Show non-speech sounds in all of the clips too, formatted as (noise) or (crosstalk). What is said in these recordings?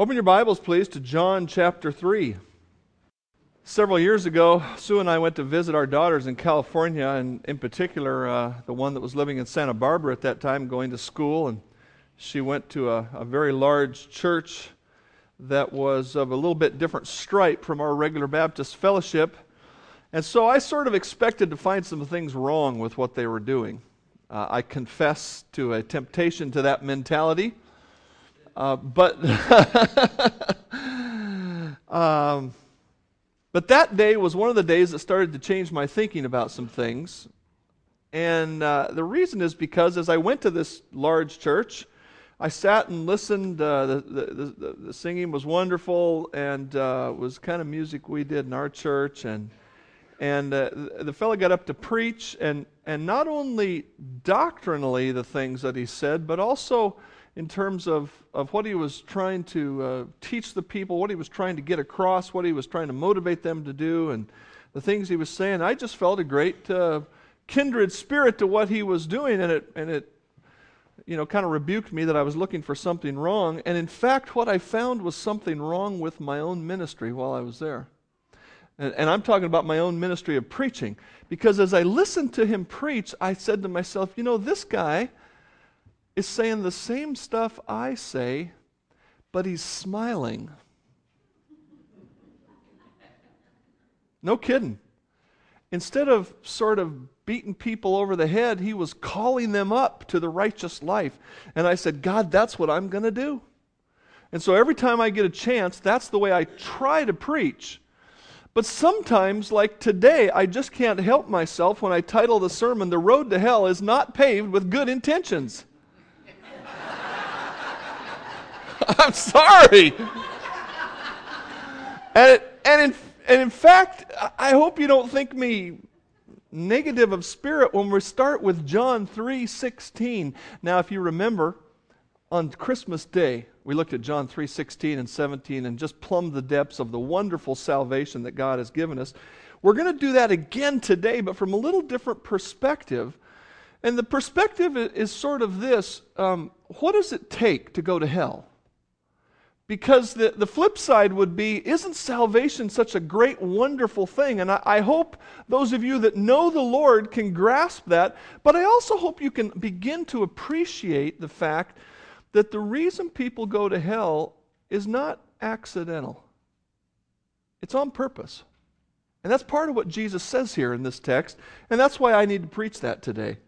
Open your Bibles, please, to John chapter 3. Several years ago, Sue and I went to visit our daughters in California, and in particular, uh, the one that was living in Santa Barbara at that time, going to school. And she went to a, a very large church that was of a little bit different stripe from our regular Baptist fellowship. And so I sort of expected to find some things wrong with what they were doing. Uh, I confess to a temptation to that mentality. Uh, but (laughs) um, but that day was one of the days that started to change my thinking about some things. And uh, the reason is because as I went to this large church, I sat and listened. Uh, the, the, the, the, singing was wonderful and uh, was kind of music we did in our church. And, and uh, the fellow got up to preach, and, and not only doctrinally the things that he said, but also in terms of, of what he was trying to uh, teach the people, what he was trying to get across, what he was trying to motivate them to do, and the things he was saying. I just felt a great uh, kindred spirit to what he was doing, and it, and it you know, kind of rebuked me that I was looking for something wrong. And in fact, what I found was something wrong with my own ministry while I was there. And, and I'm talking about my own ministry of preaching. Because as I listened to him preach, I said to myself, you know, this guy is saying the same stuff I say, but he's smiling. No kidding. Instead of sort of beating people over the head, he was calling them up to the righteous life. And I said, God, that's what I'm going to do. And so every time I get a chance, that's the way I try to preach. But sometimes, like today, I just can't help myself when I title the sermon, The Road to Hell is Not Paved with Good Intentions. (laughs) I'm sorry. And, and, in, and in fact, I hope you don't think me negative of spirit when we start with John 3:16. Now, if you remember, on Christmas Day, we looked at John 3:16 and 17 and just plumbed the depths of the wonderful salvation that God has given us. We're going to do that again today, but from a little different perspective. And the perspective is sort of this um, what does it take to go to hell? Because the, the flip side would be, isn't salvation such a great, wonderful thing? And I, I, hope those of you that know the Lord can grasp that, but I also hope you can begin to appreciate the fact that the reason people go to hell is not accidental, it's on purpose. And that's part of what Jesus says here in this text, and that's why I need to preach that today.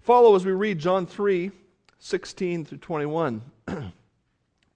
Follow as we read John 3 16 through 21. (clears throat)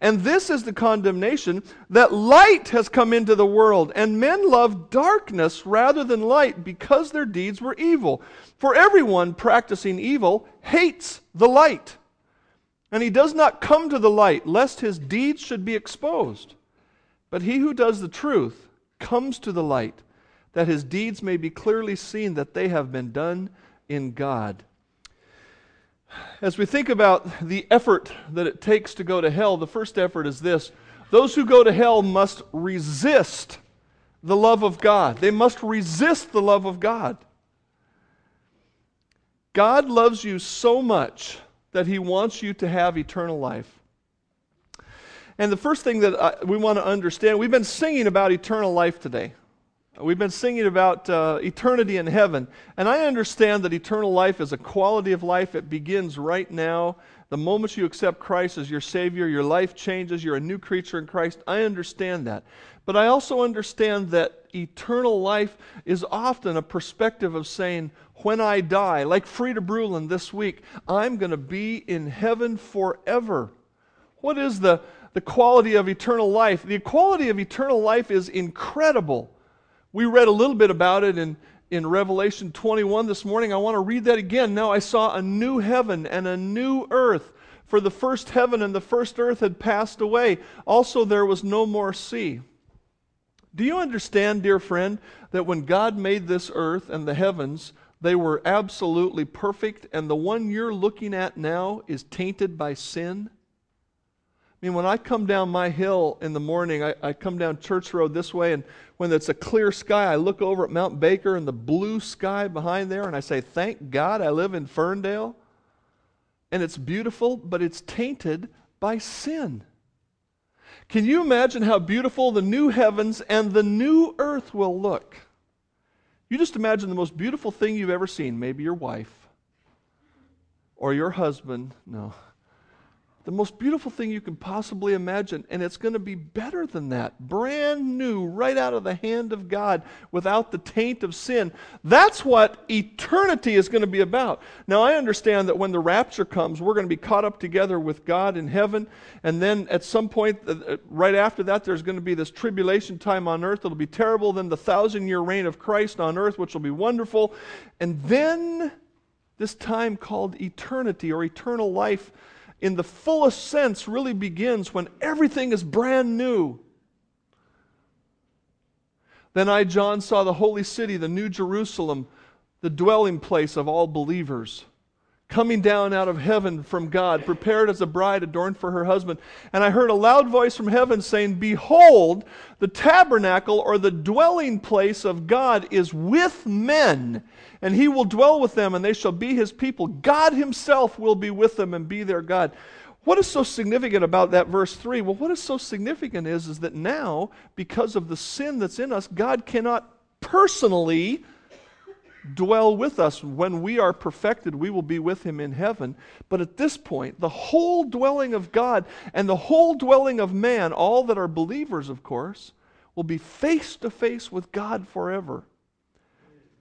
And this is the condemnation that light has come into the world, and men love darkness rather than light because their deeds were evil. For everyone practicing evil hates the light. And he does not come to the light, lest his deeds should be exposed. But he who does the truth comes to the light, that his deeds may be clearly seen that they have been done in God. As we think about the effort that it takes to go to hell, the first effort is this those who go to hell must resist the love of God. They must resist the love of God. God loves you so much that he wants you to have eternal life. And the first thing that I, we want to understand, we've been singing about eternal life today. We've been singing about uh, eternity in heaven, and I understand that eternal life is a quality of life. It begins right now. The moment you accept Christ as your Savior, your life changes. You're a new creature in Christ. I understand that. But I also understand that eternal life is often a perspective of saying, when I die, like Frida Brulin this week, I'm going to be in heaven forever. What is the, the quality of eternal life? The quality of eternal life is incredible. We read a little bit about it in, in Revelation 21 this morning. I want to read that again. Now I saw a new heaven and a new earth, for the first heaven and the first earth had passed away. Also, there was no more sea. Do you understand, dear friend, that when God made this earth and the heavens, they were absolutely perfect, and the one you're looking at now is tainted by sin? Mean, when I come down my hill in the morning, I, I, come down Church Road this way, and when it's a clear sky, I look over at Mount Baker and the blue sky behind there, and I say, Thank God I live in Ferndale. And it's beautiful, but it's tainted by sin. Can you imagine how beautiful the new heavens and the new earth will look? You just imagine the most beautiful thing you've ever seen, maybe your wife or your husband. No the most beautiful thing you can possibly imagine, and it's going to be better than that. Brand new, right out of the hand of God, without the taint of sin. That's what eternity is going to be about. Now, I understand that when the rapture comes, we're going to be caught up together with God in heaven, and then at some point, uh, uh, right after that, there's going to be this tribulation time on earth. It'll be terrible. Then the thousand year reign of Christ on earth, which will be wonderful. And then this time called eternity or eternal life in the fullest sense really begins when everything is brand new. Then I, John, saw the holy city, the new Jerusalem, the dwelling place of all believers coming down out of heaven from God, prepared as a bride adorned for her husband. And I heard a loud voice from heaven saying, Behold, the tabernacle or the dwelling place of God is with men, and he will dwell with them, and they shall be his people. God himself will be with them and be their God. What is so significant about that verse 3? Well, what is so significant is, is that now, because of the sin that's in us, God cannot personally dwell with us. When we are perfected, we will be with him in heaven. But at this point, the whole dwelling of God and the whole dwelling of man, all that are believers, of course, will be face to face with God forever.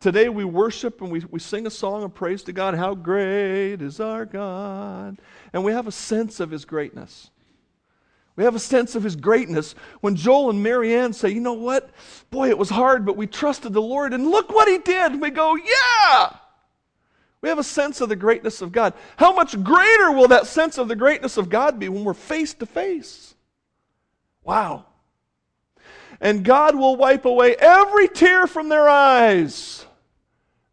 Today we worship and we, we sing a song of praise to God. How great is our God! And we have a sense of his greatness. We have a sense of his greatness when Joel and Marianne say, you know what? Boy, it was hard, but we trusted the Lord, and look what he did. We go, yeah! We have a sense of the greatness of God. How much greater will that sense of the greatness of God be when we're face to face? Wow. And God will wipe away every tear from their eyes,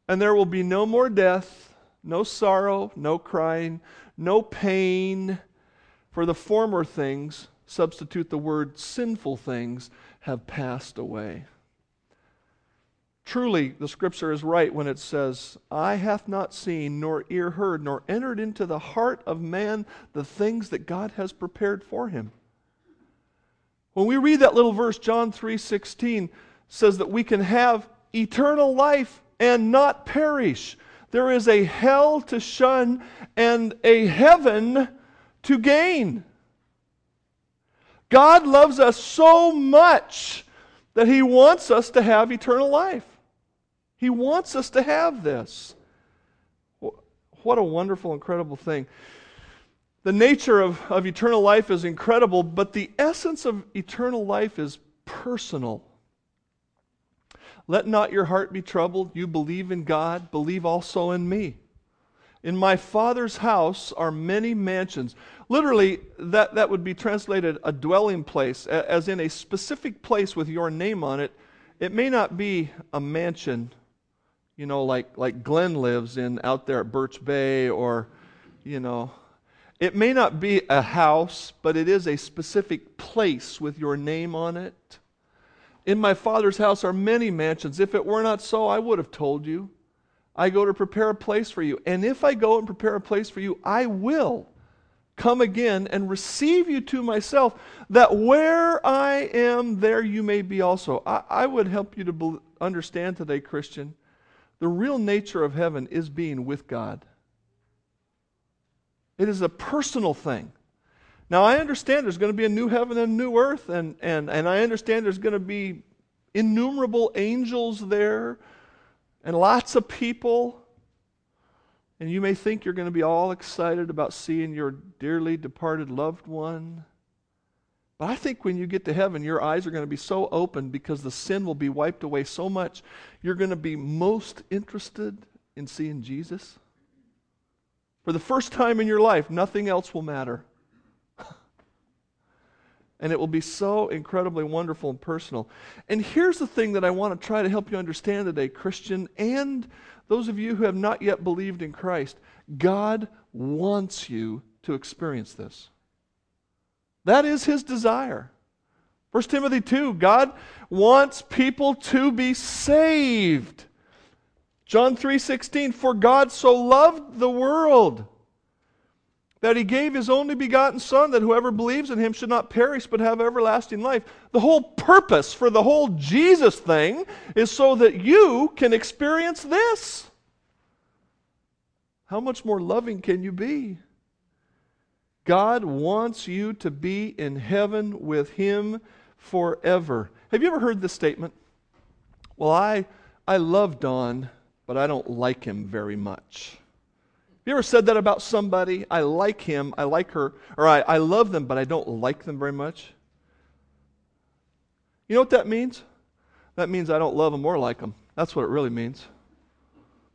and there will be no more death, no sorrow, no crying, no pain, for the former things substitute the word sinful things, have passed away. Truly, the scripture is right when it says, Eye hath not seen, nor ear heard, nor entered into the heart of man the things that God has prepared for him. When we read that little verse, John 3:16 says that we can have eternal life and not perish. There is a hell to shun and a heaven to gain. God loves us so much that He wants us to have eternal life. He wants us to have this. What a wonderful, incredible thing. The nature of, of eternal life is incredible, but the essence of eternal life is personal. Let not your heart be troubled. You believe in God, believe also in me. In my Father's house are many mansions. Literally, that, that would be translated a dwelling place, as in a specific place with your name on it. It may not be a mansion, you know, like, like Glenn lives in out there at Birch Bay, or, you know, it may not be a house, but it is a specific place with your name on it. In my Father's house are many mansions. If it were not so, I would have told you. I go to prepare a place for you. And if I go and prepare a place for you, I will come again and receive you to myself, that where I am, there you may be also. I, I would help you to be, understand today, Christian, the real nature of heaven is being with God. It is a personal thing. Now, I understand there's going to be a new heaven and a new earth, and, and, and I understand there's going to be innumerable angels there and lots of people. And you may think you're going to be all excited about seeing your dearly departed loved one. But I think when you get to heaven, your eyes are going to be so open because the sin will be wiped away so much. You're going to be most interested in seeing Jesus. For the first time in your life, nothing else will matter. And it will be so incredibly wonderful and personal. And here's the thing that I want to try to help you understand today, Christian, and those of you who have not yet believed in Christ. God wants you to experience this. That is his desire. 1 Timothy 2 God wants people to be saved. John 3:16 For God so loved the world that he gave his only begotten son that whoever believes in him should not perish but have everlasting life. The whole purpose for the whole Jesus thing is so that you can experience this. How much more loving can you be? God wants you to be in heaven with him forever. Have you ever heard this statement? Well, I, I love Don, but I don't like him very much. You ever said that about somebody? I like him, I like her, or I, I love them, but I don't like them very much? You know what that means? That means I don't love them or like them. That's what it really means.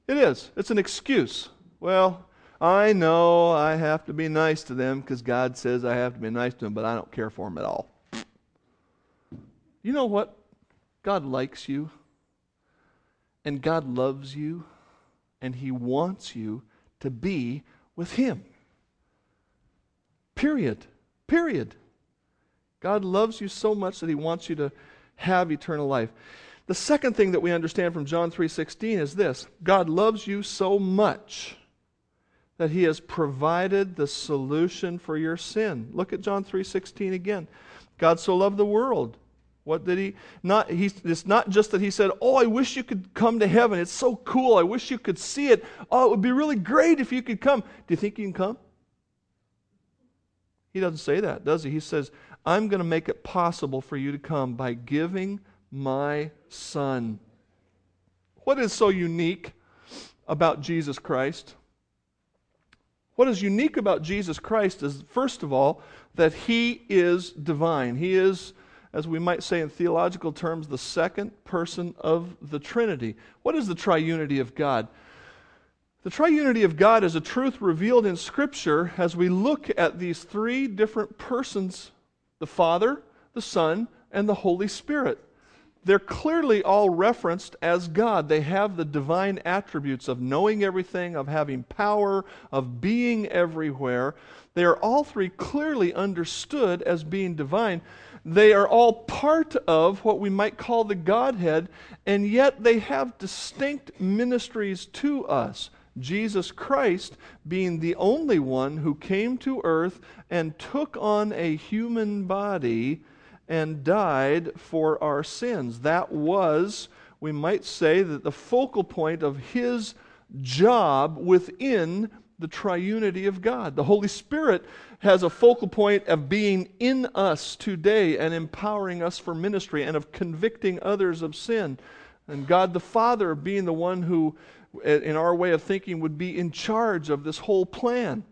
It is. It's an excuse. Well, I know I have to be nice to them because God says I have to be nice to them, but I don't care for them at all. You know what? God likes you, and God loves you, and He wants you to be with Him. Period. Period. God loves you so much that He wants you to have eternal life. The second thing that we understand from John 3:16 is this. God loves you so much that he has provided the solution for your sin. Look at John 3:16 again. God so loved the world what did he not he it's not just that he said, "Oh, I wish you could come to heaven. It's so cool. I wish you could see it. Oh, it would be really great if you could come." Do you think you can come? He doesn't say that, does he? He says, "I'm going to make it possible for you to come by giving my son." What is so unique about Jesus Christ? What is unique about Jesus Christ is, first of all, that he is divine. He is as we might say in theological terms, the second person of the Trinity. What is the triunity of God? The triunity of God is a truth revealed in Scripture as we look at these three different persons the Father, the Son, and the Holy Spirit. They're clearly all referenced as God. They have the divine attributes of knowing everything, of having power, of being everywhere. They are all three clearly understood as being divine. They are all part of what we might call the Godhead, and yet they have distinct ministries to us. Jesus Christ being the only one who came to earth and took on a human body and died for our sins. That was, we might say, that the focal point of his job within the triunity of God. The Holy Spirit has a focal point of being in us today and empowering us for ministry and of convicting others of sin. And God the Father being the one who, in our way of thinking, would be in charge of this whole plan.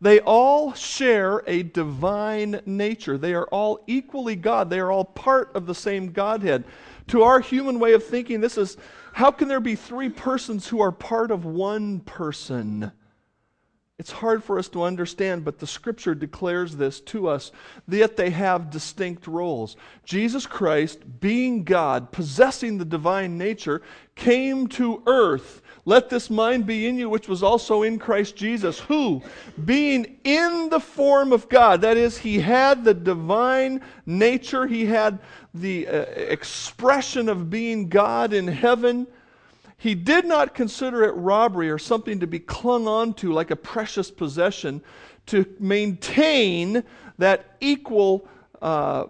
They all share a divine nature. They are all equally God. They are all part of the same Godhead. To our human way of thinking, this is how can there be three persons who are part of one person? It's hard for us to understand, but the scripture declares this to us, yet they have distinct roles. Jesus Christ, being God, possessing the divine nature, came to earth. Let this mind be in you, which was also in Christ Jesus, who, being in the form of God, that is, he had the divine nature, he had the uh, expression of being God in heaven he did not consider it robbery or something to be clung on to like a precious possession to maintain that equal uh,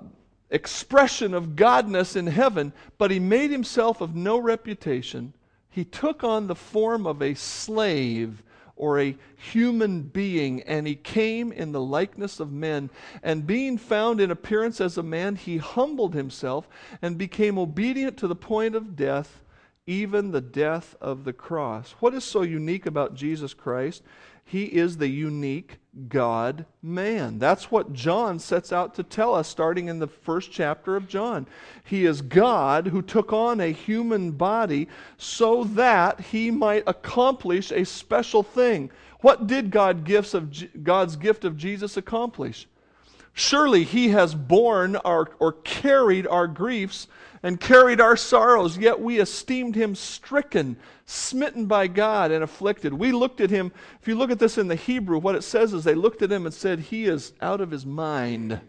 expression of godness in heaven, but he made himself of no reputation. He took on the form of a slave or a human being, and he came in the likeness of men. And being found in appearance as a man, he humbled himself and became obedient to the point of death even the death of the cross. What is so unique about Jesus Christ? He is the unique God man. That's what John sets out to tell us starting in the first chapter of John. He is God who took on a human body so that he might accomplish a special thing. What did God gifts of God's gift of Jesus accomplish? Surely he has borne our, or carried our griefs and carried our sorrows, yet we esteemed him stricken, smitten by God, and afflicted. We looked at him. If you look at this in the Hebrew, what it says is they looked at him and said, He is out of his mind.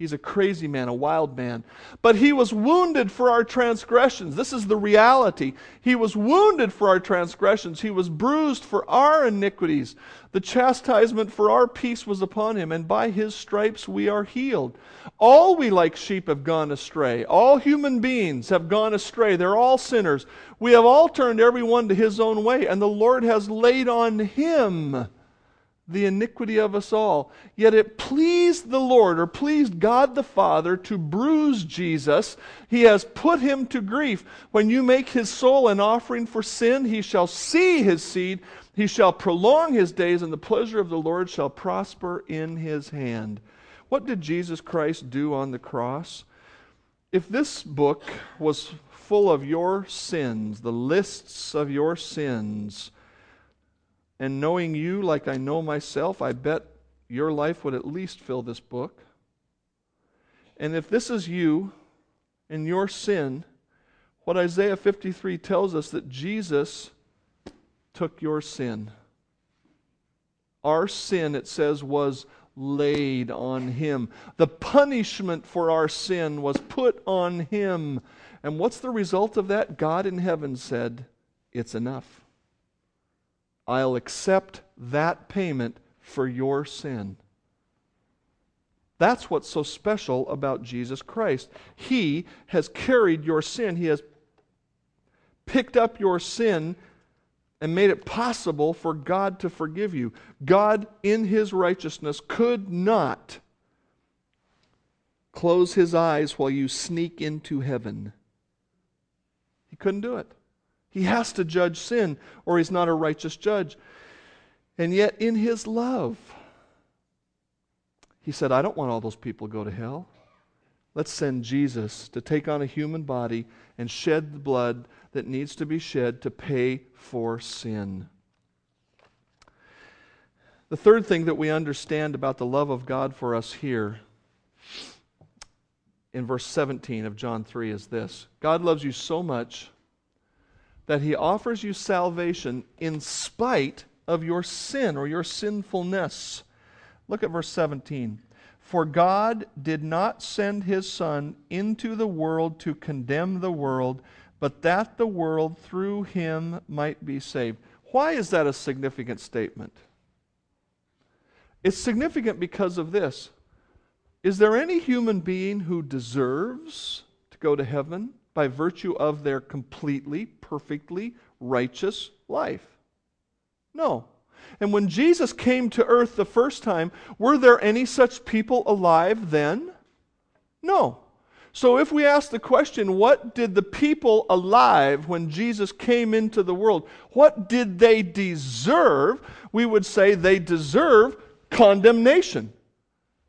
He's a crazy man, a wild man. But he was wounded for our transgressions. This is the reality. He was wounded for our transgressions. He was bruised for our iniquities. The chastisement for our peace was upon him, and by his stripes we are healed. All we like sheep have gone astray. All human beings have gone astray. They're all sinners. We have all turned everyone to his own way, and the Lord has laid on him the iniquity of us all. Yet it pleased the Lord, or pleased God the Father, to bruise Jesus. He has put him to grief. When you make his soul an offering for sin, he shall see his seed. He shall prolong his days, and the pleasure of the Lord shall prosper in his hand. What did Jesus Christ do on the cross? If this book was full of your sins, the lists of your sins, and knowing you like I know myself, I bet your life would at least fill this book. And if this is you and your sin, what Isaiah 53 tells us that Jesus took your sin. Our sin, it says, was laid on him. The punishment for our sin was put on him. And what's the result of that? God in heaven said, It's enough. I'll accept that payment for your sin. That's what's so special about Jesus Christ. He has carried your sin, He has picked up your sin and made it possible for God to forgive you. God, in His righteousness, could not close His eyes while you sneak into heaven. He couldn't do it. He has to judge sin, or he's not a righteous judge. And yet, in his love, he said, I don't want all those people to go to hell. Let's send Jesus to take on a human body and shed the blood that needs to be shed to pay for sin. The third thing that we understand about the love of God for us here in verse 17 of John 3 is this God loves you so much that he offers you salvation in spite of your sin or your sinfulness. Look at verse 17. For God did not send his Son into the world to condemn the world, but that the world through him might be saved. Why is that a significant statement? It's significant because of this. Is there any human being who deserves to go to heaven? By virtue of their completely, perfectly righteous life? No. And when Jesus came to earth the first time, were there any such people alive then? No. So if we ask the question, what did the people alive when Jesus came into the world, what did they deserve? We would say they deserve condemnation.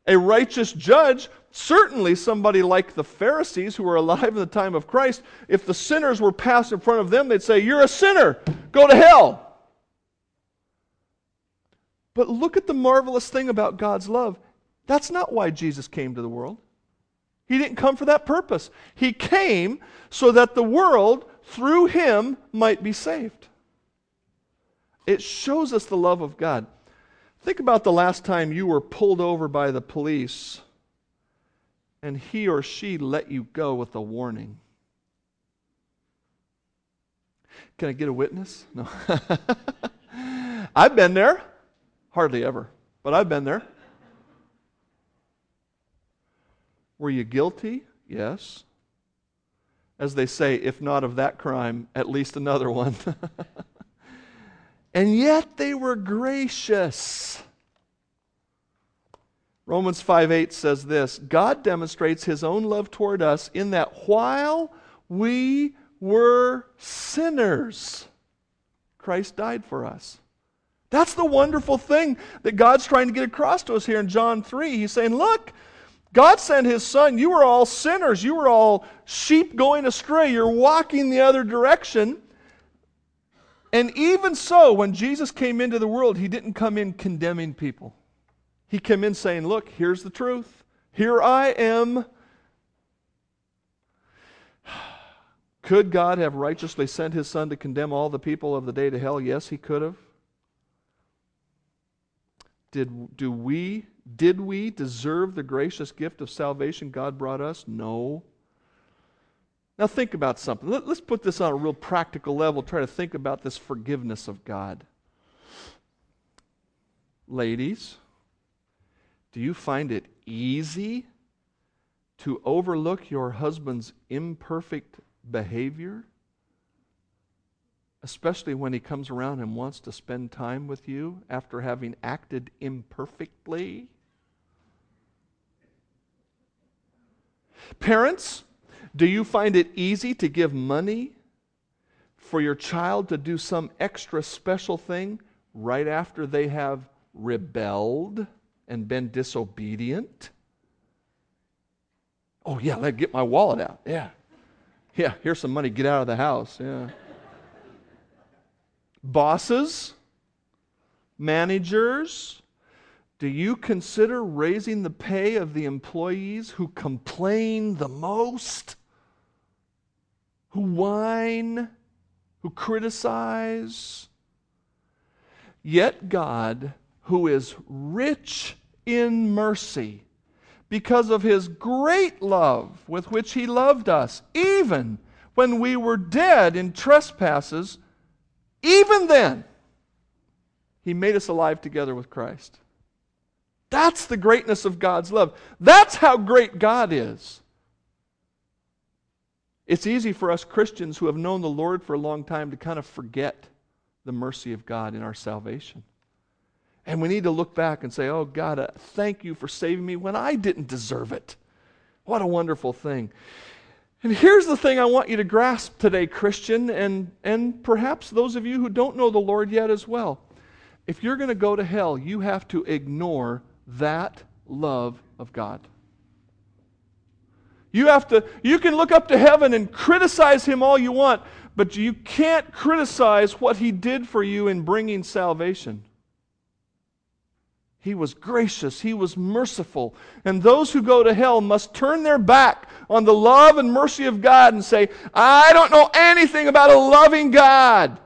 A righteous judge certainly somebody like the Pharisees who were alive in the time of Christ, if the sinners were passed in front of them, they'd say, You're a sinner, go to hell. But look at the marvelous thing about God's love. That's not why Jesus came to the world. He didn't come for that purpose. He came so that the world, through him, might be saved. It shows us the love of God. Think about the last time you were pulled over by the police and he or she let you go with a warning. Can I get a witness? No. (laughs) I've been there. Hardly ever, but I've been there. Were you guilty? Yes. As they say, if not of that crime, at least another one. (laughs) and yet they were gracious. Romans 5 8 says this God demonstrates his own love toward us in that while we were sinners, Christ died for us. That's the wonderful thing that God's trying to get across to us here in John 3. He's saying, Look, God sent his son. You were all sinners. You were all sheep going astray. You're walking the other direction. And even so, when Jesus came into the world, he didn't come in condemning people. He came in saying, Look, here's the truth. Here I am. (sighs) Could God have righteously sent his son to condemn all the people of the day to hell? Yes, he could have. Did, do we, did we deserve the gracious gift of salvation God brought us? No. Now think about something. Let, us put this on a real practical level. Try to think about this forgiveness of God. Ladies, do you find it easy to overlook your husband's imperfect behavior? Especially when he comes around and wants to spend time with you after having acted imperfectly? Parents, do you find it easy to give money for your child to do some extra special thing right after they have rebelled and been disobedient? Oh, yeah, let get my wallet out. Yeah. Yeah, here's some money. Get out of the house. Yeah. Bosses, managers, do you consider raising the pay of the employees who complain the most? Who whine? Who criticize? Yet God, who is rich in mercy, because of his great love with which he loved us, even when we were dead in trespasses, even then, he made us alive together with Christ. That's the greatness of God's love. That's how great God is. It's easy for us Christians who have known the Lord for a long time to kind of forget the mercy of God in our salvation. And we need to look back and say, Oh, God, uh, thank you for saving me when I didn't deserve it. What a wonderful thing. And here's the thing I want you to grasp today, Christian, and, and perhaps those of you who don't know the Lord yet as well. If you're going to go to hell, you have to ignore that love of God. You have to, you can look up to heaven and criticize him all you want, but you can't criticize what he did for you in bringing salvation. He was gracious. He was merciful. And those who go to hell must turn their back on the love and mercy of God and say, I don't know anything about a loving God.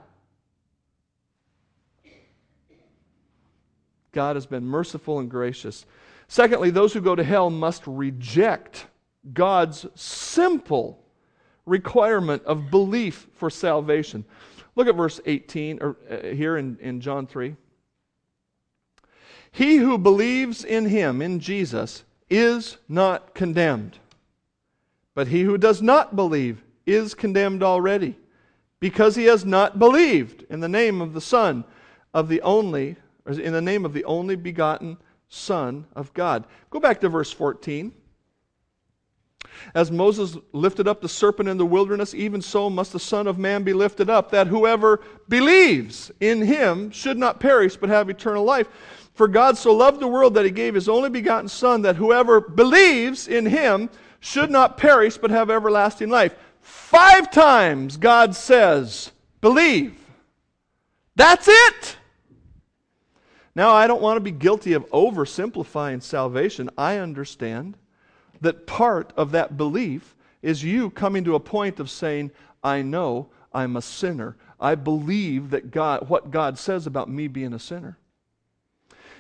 God has been merciful and gracious. Secondly, those who go to hell must reject God's simple requirement of belief for salvation. Look at verse 18 or, uh, here in, in John 3. He who believes in him, in Jesus, is not condemned. But he who does not believe is condemned already, because he has not believed in the name of the Son of the only, or in the name of the only begotten Son of God. Go back to verse 14. As Moses lifted up the serpent in the wilderness, even so must the Son of Man be lifted up, that whoever believes in him should not perish but have eternal life. For God so loved the world that he gave his only begotten Son, that whoever believes in him should not perish but have everlasting life. Five times God says, believe. That's it. Now, I don't want to be guilty of oversimplifying salvation. I understand that part of that belief is you coming to a point of saying, I know I'm a sinner. I believe that God, what God says about me being a sinner.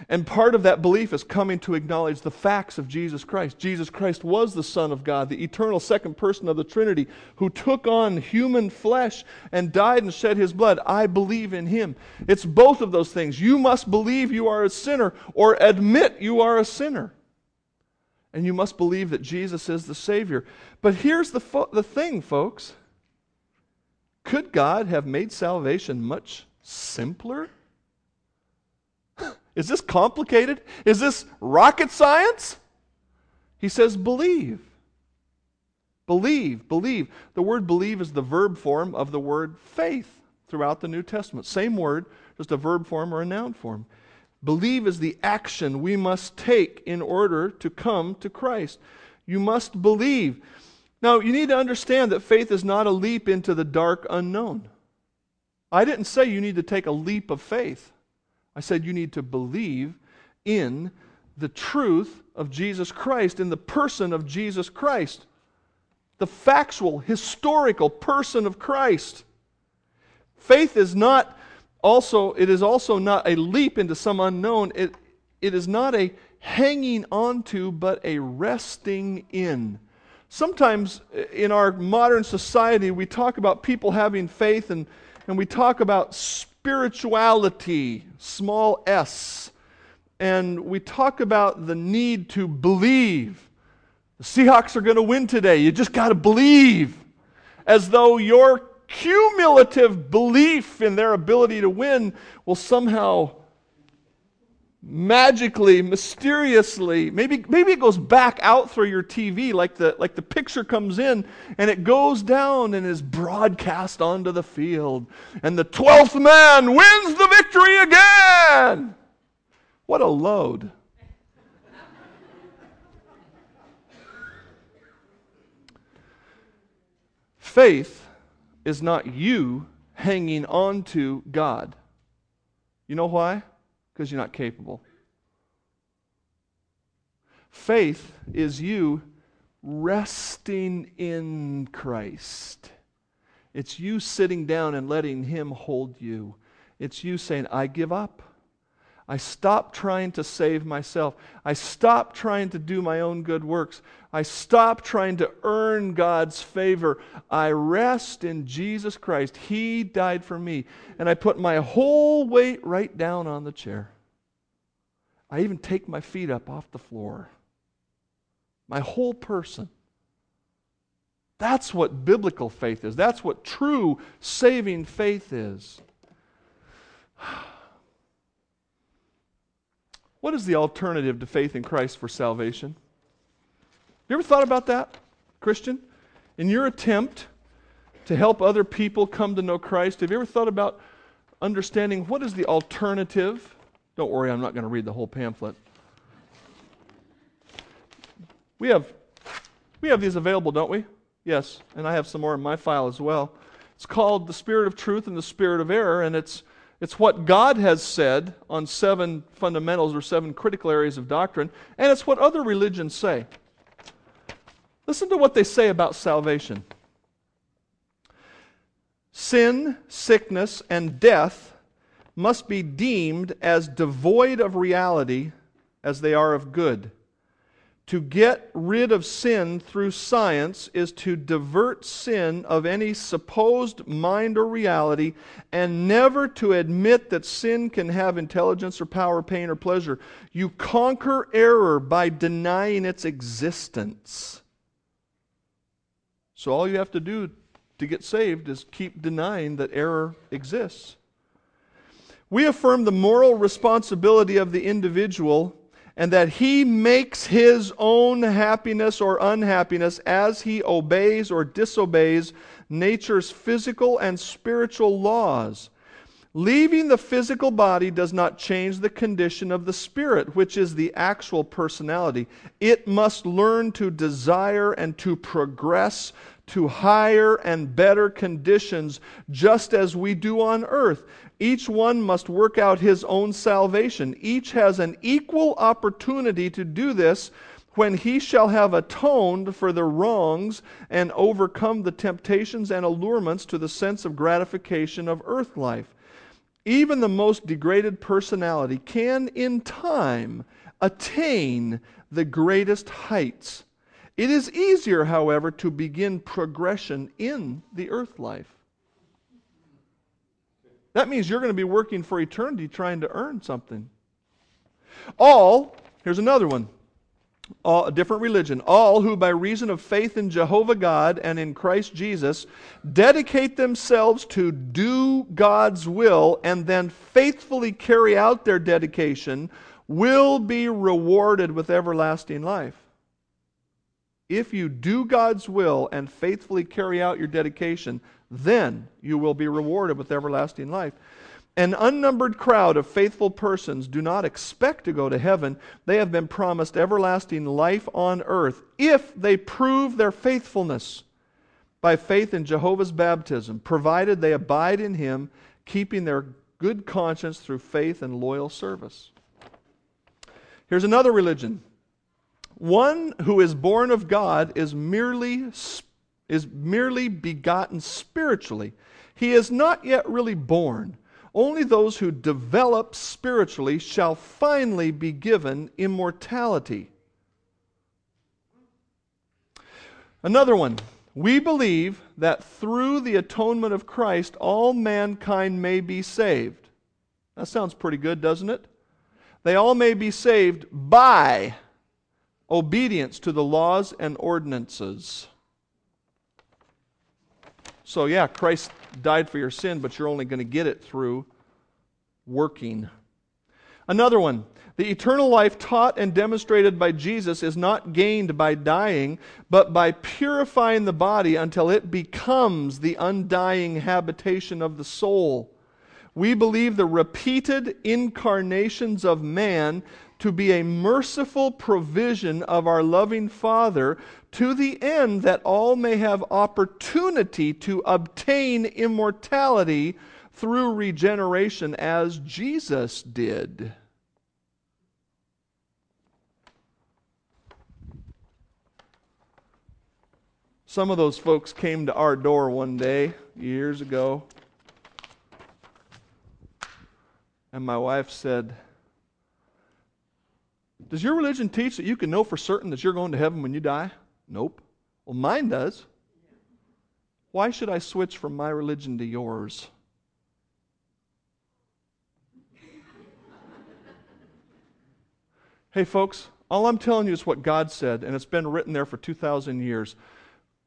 And part of that belief is coming to acknowledge the facts of Jesus Christ. Jesus Christ was the Son of God, the eternal second person of the Trinity, who took on human flesh and died and shed his blood. I believe in him. It's both of those things. You must believe you are a sinner or admit you are a sinner. And you must believe that Jesus is the Savior. But here's the, fo- the thing, folks. Could God have made salvation much simpler? Is this complicated? Is this rocket science? He says, believe. Believe, believe. The word believe is the verb form of the word faith throughout the New Testament. Same word, just a verb form or a noun form. Believe is the action we must take in order to come to Christ. You must believe. Now, you need to understand that faith is not a leap into the dark unknown. I didn't say you need to take a leap of faith. I said you need to believe in the truth of Jesus Christ in the person of Jesus Christ. The factual, historical person of Christ. Faith is not also, it is also not a leap into some unknown. It, it is not a hanging onto, but a resting in. Sometimes eh, in our modern society, we talk about people having faith and, and we talk about spirituality, small s, and we talk about the need to believe. The Seahawks are going to win today. You just got to believe. As though your cumulative belief in their ability to win will somehow magically, mysteriously, maybe, maybe it goes back out through your TV, like the, like the picture comes in and it goes down and is broadcast onto the field. And the 12th man wins the victory again. What a load. Faith is not you hanging on to God. You know why? Because you're not capable. Faith is you resting in Christ. It's you sitting down and letting Him hold you. It's you saying, I give up. I stop trying to save myself. I stop trying to do my own good works. I stop trying to earn God's favor. I rest in Jesus Christ. He died for me. And I put my whole weight right down on the chair. I even take my feet up off the floor. My whole person. That's what biblical faith is. That's what true saving faith is. (sighs) What is the alternative to faith in Christ for salvation? You ever thought about that, Christian? In your attempt to help other people come to know Christ, have you ever thought about understanding what is the alternative? Don't worry, I'm not going to read the whole pamphlet. We have we have these available, don't we? Yes, and I have some more in my file as well. It's called The Spirit of Truth and the Spirit of Error, and it's it's what God has said on seven fundamentals or seven critical areas of doctrine, and it's what other religions say. Listen to what they say about salvation sin, sickness, and death must be deemed as devoid of reality as they are of good. To get rid of sin through science is to divert sin of any supposed mind or reality and never to admit that sin can have intelligence or power, pain or pleasure. You conquer error by denying its existence. So all you have to do to get saved is keep denying that error exists. We affirm the moral responsibility of the individual and that he makes his own happiness or unhappiness as he obeys or disobeys nature's physical and spiritual laws. Leaving the physical body does not change the condition of the spirit, which is the actual personality. It must learn to desire and to progress to higher and better conditions, just as we do on earth. Each one must work out his own salvation. Each has an equal opportunity to do this when he shall have atoned for the wrongs and overcome the temptations and allurements to the sense of gratification of earth life. Even the most degraded personality can, in time, attain the greatest heights. It is easier, however, to begin progression in the earth life. That means you're going to be working for eternity trying to earn something. All, here's another one. All, a different religion. All who, by reason of faith in Jehovah God and in Christ Jesus, dedicate themselves to do God's will and then faithfully carry out their dedication, will be rewarded with everlasting life. If you do God's will and faithfully carry out your dedication, then you will be rewarded with everlasting life. An unnumbered crowd of faithful persons do not expect to go to heaven. They have been promised everlasting life on earth if they prove their faithfulness by faith in Jehovah's baptism, provided they abide in Him, keeping their good conscience through faith and loyal service. Here's another religion. One who is born of God is merely, is merely begotten spiritually. He is not yet really born. Only those who develop spiritually shall finally be given immortality. Another one. We believe that through the atonement of Christ, all mankind may be saved. That sounds pretty good, doesn't it? They all may be saved by obedience to the laws and ordinances. So, yeah, Christ died for your sin, but you're only going to get it through working. Another one. The eternal life taught and demonstrated by Jesus is not gained by dying, but by purifying the body until it becomes the undying habitation of the soul. We believe the repeated incarnations of man to be a merciful provision of our loving Father to the end that all may have opportunity to obtain immortality through regeneration as Jesus did. Some of those folks came to our door one day, years ago, and my wife said, does your religion teach that you can know for certain that you're going to heaven when you die? Nope. Well, mine does. Why should I switch from my religion to yours? hey, folks, all I'm telling you is what God said, and it's been written there for 2,000 years.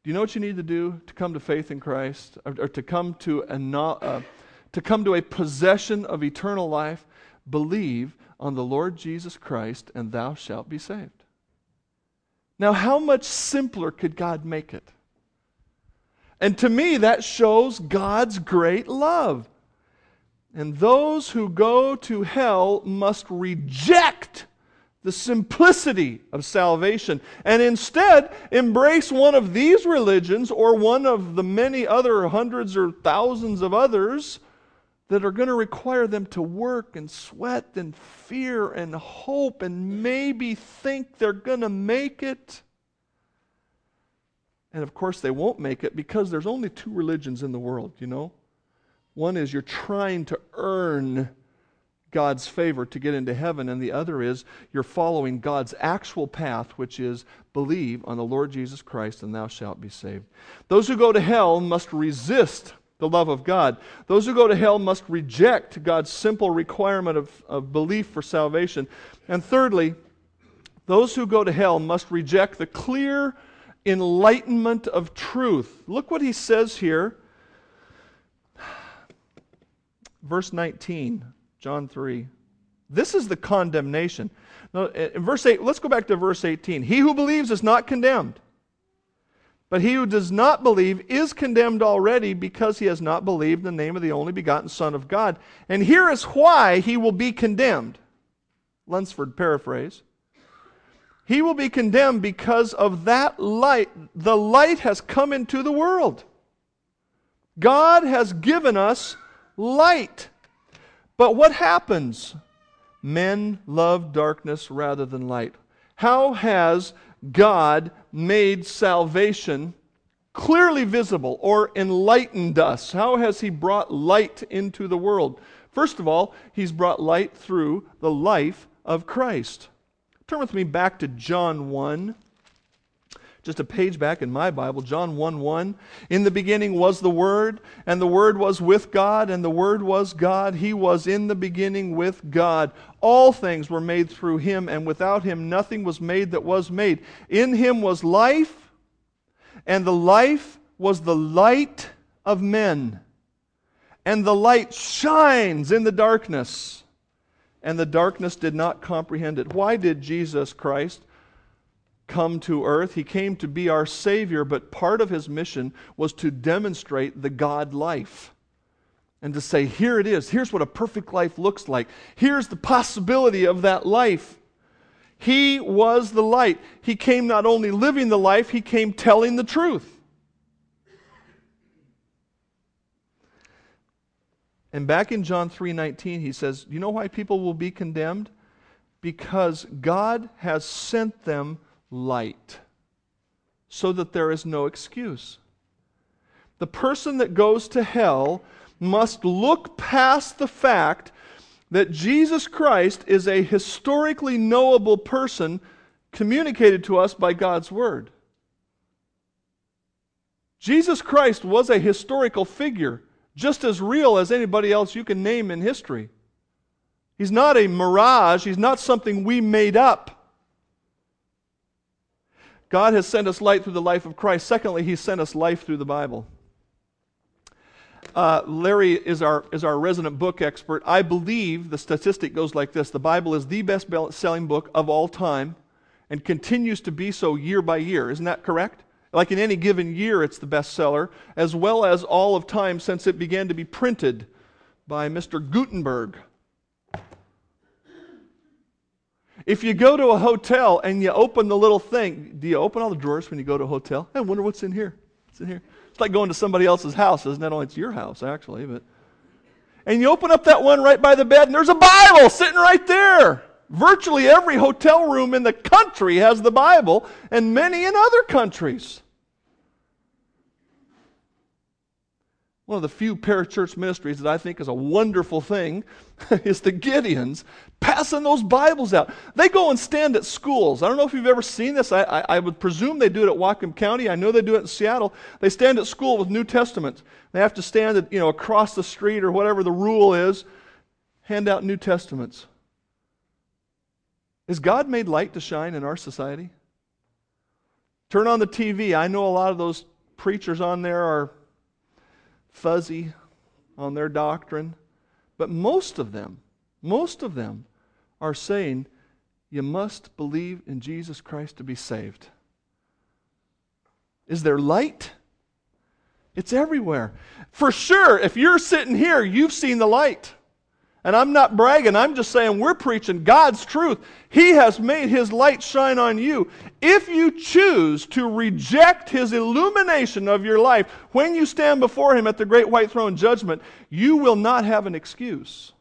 Do you know what you need to do to come to faith in Christ, or, or to come to a uh, to come to a possession of eternal life? Believe on the Lord Jesus Christ, and thou shalt be saved. Now, how much simpler could God make it? And to me, that shows God's great love. And those who go to hell must reject the simplicity of salvation and instead embrace one of these religions or one of the many other hundreds or thousands of others that are going to require them to work and sweat and fear and hope and maybe think they're going to make it. And of course, they won't make it because there's only two religions in the world, you know? One is you're trying to earn God's favor to get into heaven, and the other is you're following God's actual path, which is believe on the Lord Jesus Christ, and thou shalt be saved. Those who go to hell must resist the love of God. Those who go to hell must reject God's simple requirement of, of belief for salvation. And thirdly, those who go to hell must reject the clear enlightenment of truth. Look what he says here. Verse 19, John 3. This is the condemnation. Now, in verse 8, let's go back to verse 18. He who believes is not condemned. But he who does not believe is condemned already because he has not believed the name of the only begotten Son of God. And here is why he will be condemned. Lunsford paraphrase. He will be condemned because of that light. The light has come into the world. God has given us light. But what happens? Men love darkness rather than light. How has God made salvation clearly visible or enlightened us? How has He brought light into the world? First of all, He's brought light through the life of Christ. Turn with me back to John 1 just a page back in my Bible, John 1 1. In the beginning was the Word, and the Word was with God, and the Word was God. He was in the beginning with God. All things were made through Him, and without Him nothing was made that was made. In Him was life, and the life was the light of men. And the light shines in the darkness, and the darkness did not comprehend it. Why did Jesus Christ? Come to earth. He came to be our Savior, but part of his mission was to demonstrate the God life and to say, here it is. Here's what a perfect life looks like. Here's the possibility of that life. He was the light. He came not only living the life, he came telling the truth. And back in John 3:19 he says, "You know why people will be condemned? Because God has sent them light so that there is no excuse. The person that goes to hell must look past the fact that Jesus Christ is a historically knowable person communicated to us by God's Word. Jesus Christ was a historical figure, just as real as anybody else you can name in history. He's not a mirage, he's not something we made up. God has sent us light through the life of Christ. Secondly, He sent us life through the Bible. Uh, Larry is our, is our resident book expert. I believe the statistic goes like this The Bible is the best selling book of all time and continues to be so year by year. Isn't that correct? Like in any given year, it's the bestseller, as well as all of time since it began to be printed by Mr. Gutenberg. If you go to a hotel and you open the little thing, do you open all the drawers when you go to a hotel? I wonder what's in here. What's in here? It's like going to somebody else's house, isn't it? Only it's your house, actually, but. And you open up that one right by the bed, and there's a Bible sitting right there. Virtually every hotel room in the country has the Bible, and many in other countries. One of the few parachurch ministries that I think is a wonderful thing (laughs) is the Gideons passing those Bibles out. They go and stand at schools. I don't know if you've ever seen this. I, I, I, would presume they do it at Whatcom County. I know they do it in Seattle. They stand at school with New Testaments. They have to stand at, you know, across the street or whatever the rule is, hand out New Testaments. Is God made light to shine in our society? Turn on the TV. I know a lot of those preachers on there are fuzzy on their doctrine, but most of them, most of them are saying you must believe in Jesus Christ to be saved. Is there light? It's everywhere. For sure, if you're sitting here, you've seen the light. And I'm not bragging, I'm just saying we're preaching God's truth. He has made His light shine on you. If you choose to reject His illumination of your life when you stand before Him at the great white throne judgment, you will not have an excuse.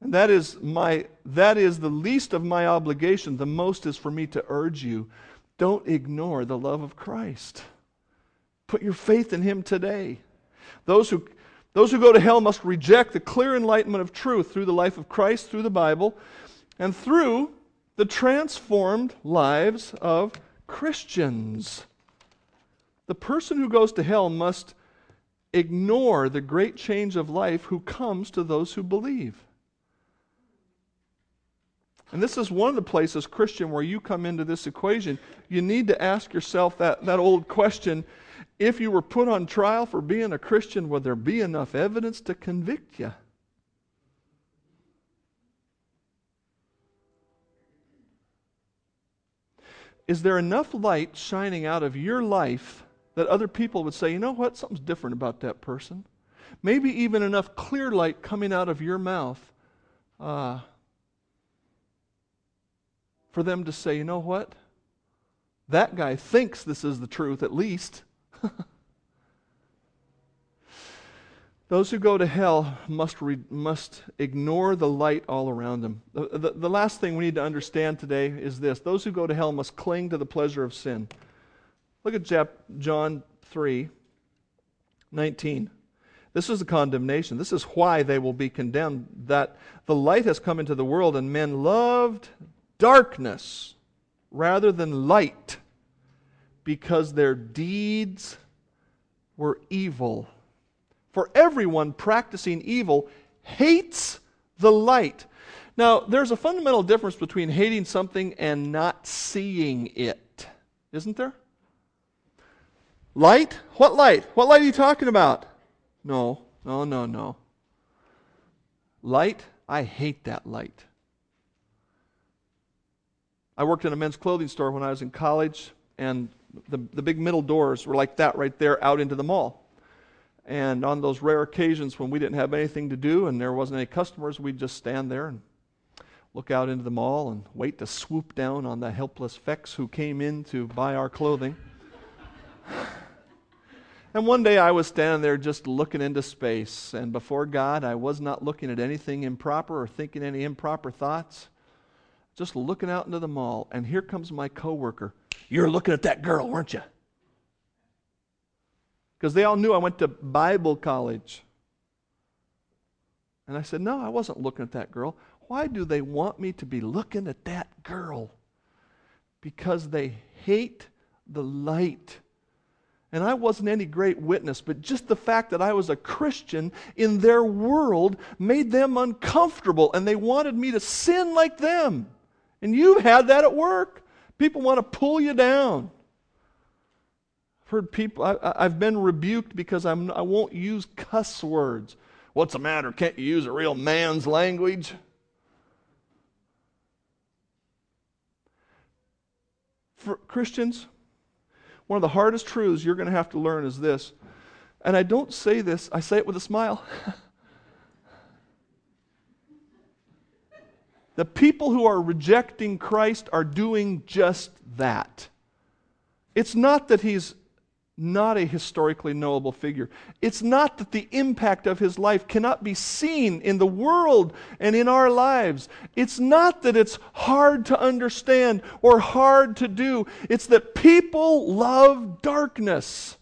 And that is, my, that is the least of my obligation. The most is for me to urge you don't ignore the love of Christ. Put your faith in Him today. Those who those who go to hell must reject the clear enlightenment of truth through the life of Christ, through the Bible, and through the transformed lives of Christians. The person who goes to hell must ignore the great change of life who comes to those who believe. And this is one of the places, Christian, where you come into this equation. You need to ask yourself that, that old question if you were put on trial for being a Christian, would there be enough evidence to convict you? Is there enough light shining out of your life that other people would say, you know what, something's different about that person? Maybe even enough clear light coming out of your mouth uh, for them to say, you know what? That guy thinks this is the truth, at least. (laughs) Those who go to hell must, re- must ignore the light all around them. The, the, the, last thing we need to understand today is this those who go to hell must cling to the pleasure of sin. Look at John 3 19. This is the condemnation. This is why they will be condemned. That the light has come into the world, and men loved darkness rather than light because their deeds were evil. For everyone practicing evil hates the light. Now, there's a fundamental difference between hating something and not seeing it, isn't there? Light? What light? What light are you talking about? No, no, no, no. Light? I hate that light. I worked in a men's clothing store when I was in college, and the, the big middle doors were like that right there out into the mall. And on those rare occasions when we didn't have anything to do and there wasn't any customers, we'd just stand there and look out into the mall and wait to swoop down on the helpless fecks who came in to buy our clothing. (sighs) And one day I was standing there just looking into space, and before God, I was not looking at anything improper or thinking any improper thoughts. Just looking out into the mall, and here comes my coworker. You're looking at that girl, weren't you? Because they all knew I went to Bible college. And I said, No, I wasn't looking at that girl. Why do they want me to be looking at that girl? Because they hate the light. And I wasn't any great witness, but just the fact that I was a Christian in their world made them uncomfortable, and they wanted me to sin like them. And you've had that at work. People want to pull you down. I've heard people, I, have been rebuked because I'm, I won't use cuss words. What's the matter? Can't you use a real man's language? For Christians, one of the hardest truths you're going to have to learn is this. And I don't say this, I say it with a smile. (laughs) the people who are rejecting Christ are doing just that. It's not that he's not a historically knowable figure. It's not that the impact of his life cannot be seen in the world and in our lives. It's not that it's hard to understand or hard to do. It's that people love darkness.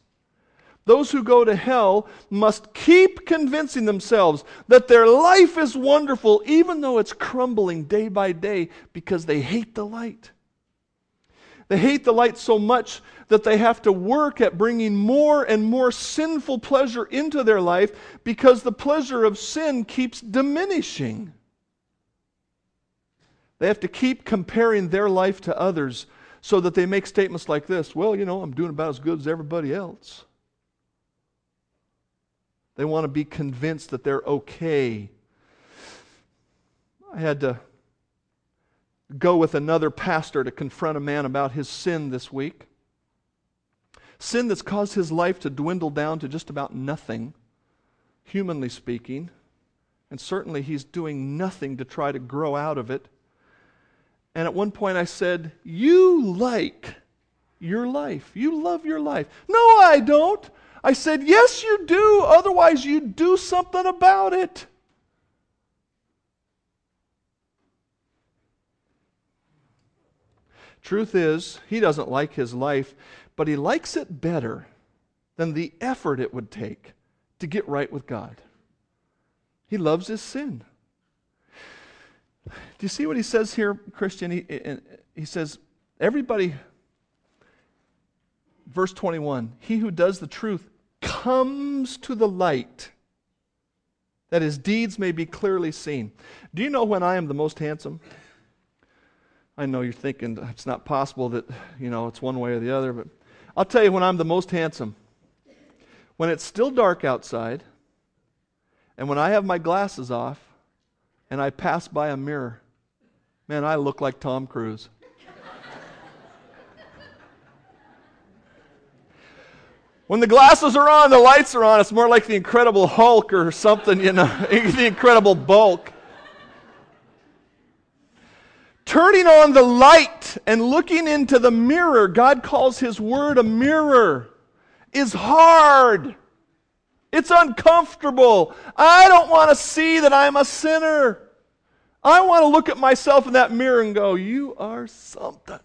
Those who go to hell must keep convincing themselves that their life is wonderful, even though it's crumbling day by day, because they hate the light. They hate the light so much that they have to work at bringing more and more sinful pleasure into their life because the pleasure of sin keeps diminishing. They have to keep comparing their life to others so that they make statements like this Well, you know, I'm doing about as good as everybody else. They want to be convinced that they're okay. I had to go with another pastor to confront a man about his sin this week. Sin that's caused his life to dwindle down to just about nothing, humanly speaking. And certainly he's doing nothing to try to grow out of it. And at one point I said, You like your life. You love your life. No, I don't. I said, Yes, you do. Otherwise, you'd do something about it. Truth is, he doesn't like his life, but he likes it better than the effort it would take to get right with God. He loves his sin. Do you see what he says here, Christian? He, he says, Everybody, verse 21, he who does the truth comes to the light that his deeds may be clearly seen. Do you know when I am the most handsome? I know you're thinking it's not possible that, you know, it's one way or the other, but I'll tell you when I'm the most handsome. When it's still dark outside, and when I have my glasses off, and I pass by a mirror, man, I look like Tom Cruise. When the glasses are on, the lights are on, it's more like the Incredible Hulk or something, you know, (laughs) the Incredible Bulk. Turning on the light and looking into the mirror, God calls His Word a mirror, is hard. It's uncomfortable. I don't want to see that I'm a sinner. I want to look at myself in that mirror and go, You are something.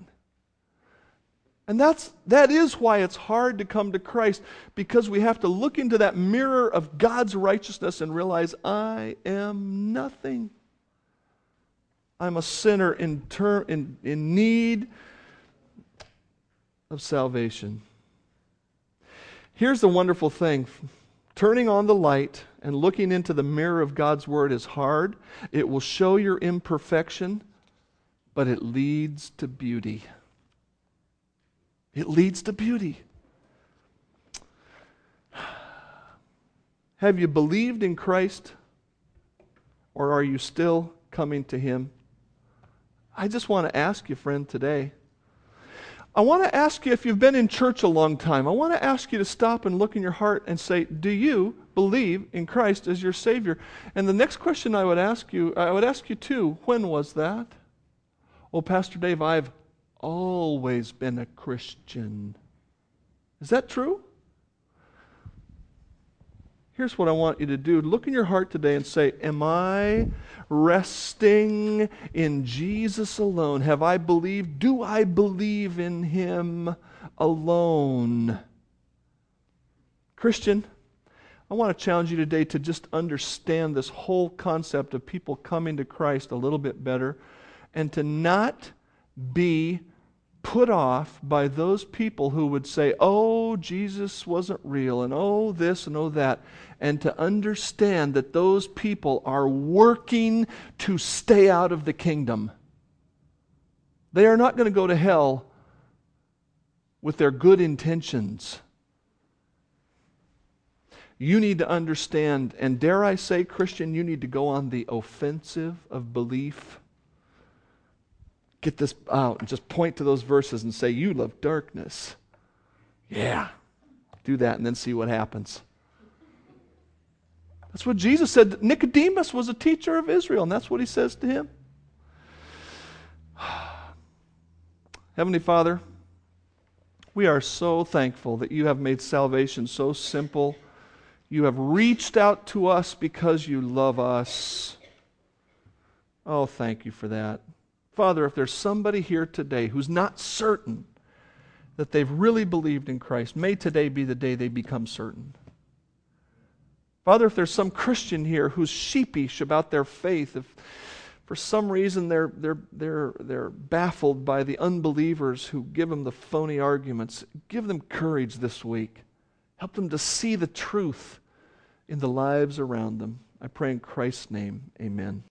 And that's, that is why it's hard to come to Christ, because we have to look into that mirror of God's righteousness and realize, I am nothing. I'm a sinner in, ter- in, in need of salvation. Here's the wonderful thing turning on the light and looking into the mirror of God's Word is hard. It will show your imperfection, but it leads to beauty. It leads to beauty. (sighs) Have you believed in Christ, or are you still coming to Him? I just want to ask you, friend, today. I want to ask you if you've been in church a long time. I want to ask you to stop and look in your heart and say, Do you believe in Christ as your Savior? And the next question I would ask you, I would ask you too, when was that? Oh, Pastor Dave, I've always been a Christian. Is that true? Here's what I want you to do. Look in your heart today and say, Am I resting in Jesus alone? Have I believed? Do I believe in Him alone? Christian, I want to challenge you today to just understand this whole concept of people coming to Christ a little bit better and to not be put off by those people who would say, oh, Jesus wasn't real, and oh, this and oh, that, and to understand that those people are working to stay out of the kingdom. They are not going to go to hell with their good intentions. You need to understand, and dare I say, Christian, you need to go on the offensive of belief get this out and just point to those verses and say, You love darkness. Yeah. Do that and then see what happens. That's what Jesus said. Nicodemus was a teacher of Israel, and that's what he says to him. (sighs) Heavenly Father, we are so thankful that you have made salvation so simple. You have reached out to us because you love us. Oh, thank you for that. Father, if there's somebody here today who's not certain that they've really believed in Christ, may today be the day they become certain. Father, if there's some Christian here who's sheepish about their faith, if for some reason they're, they're, they're, they're baffled by the unbelievers who give them the phony arguments, give them courage this week. Help them to see the truth in the lives around them. I pray in Christ's name, amen.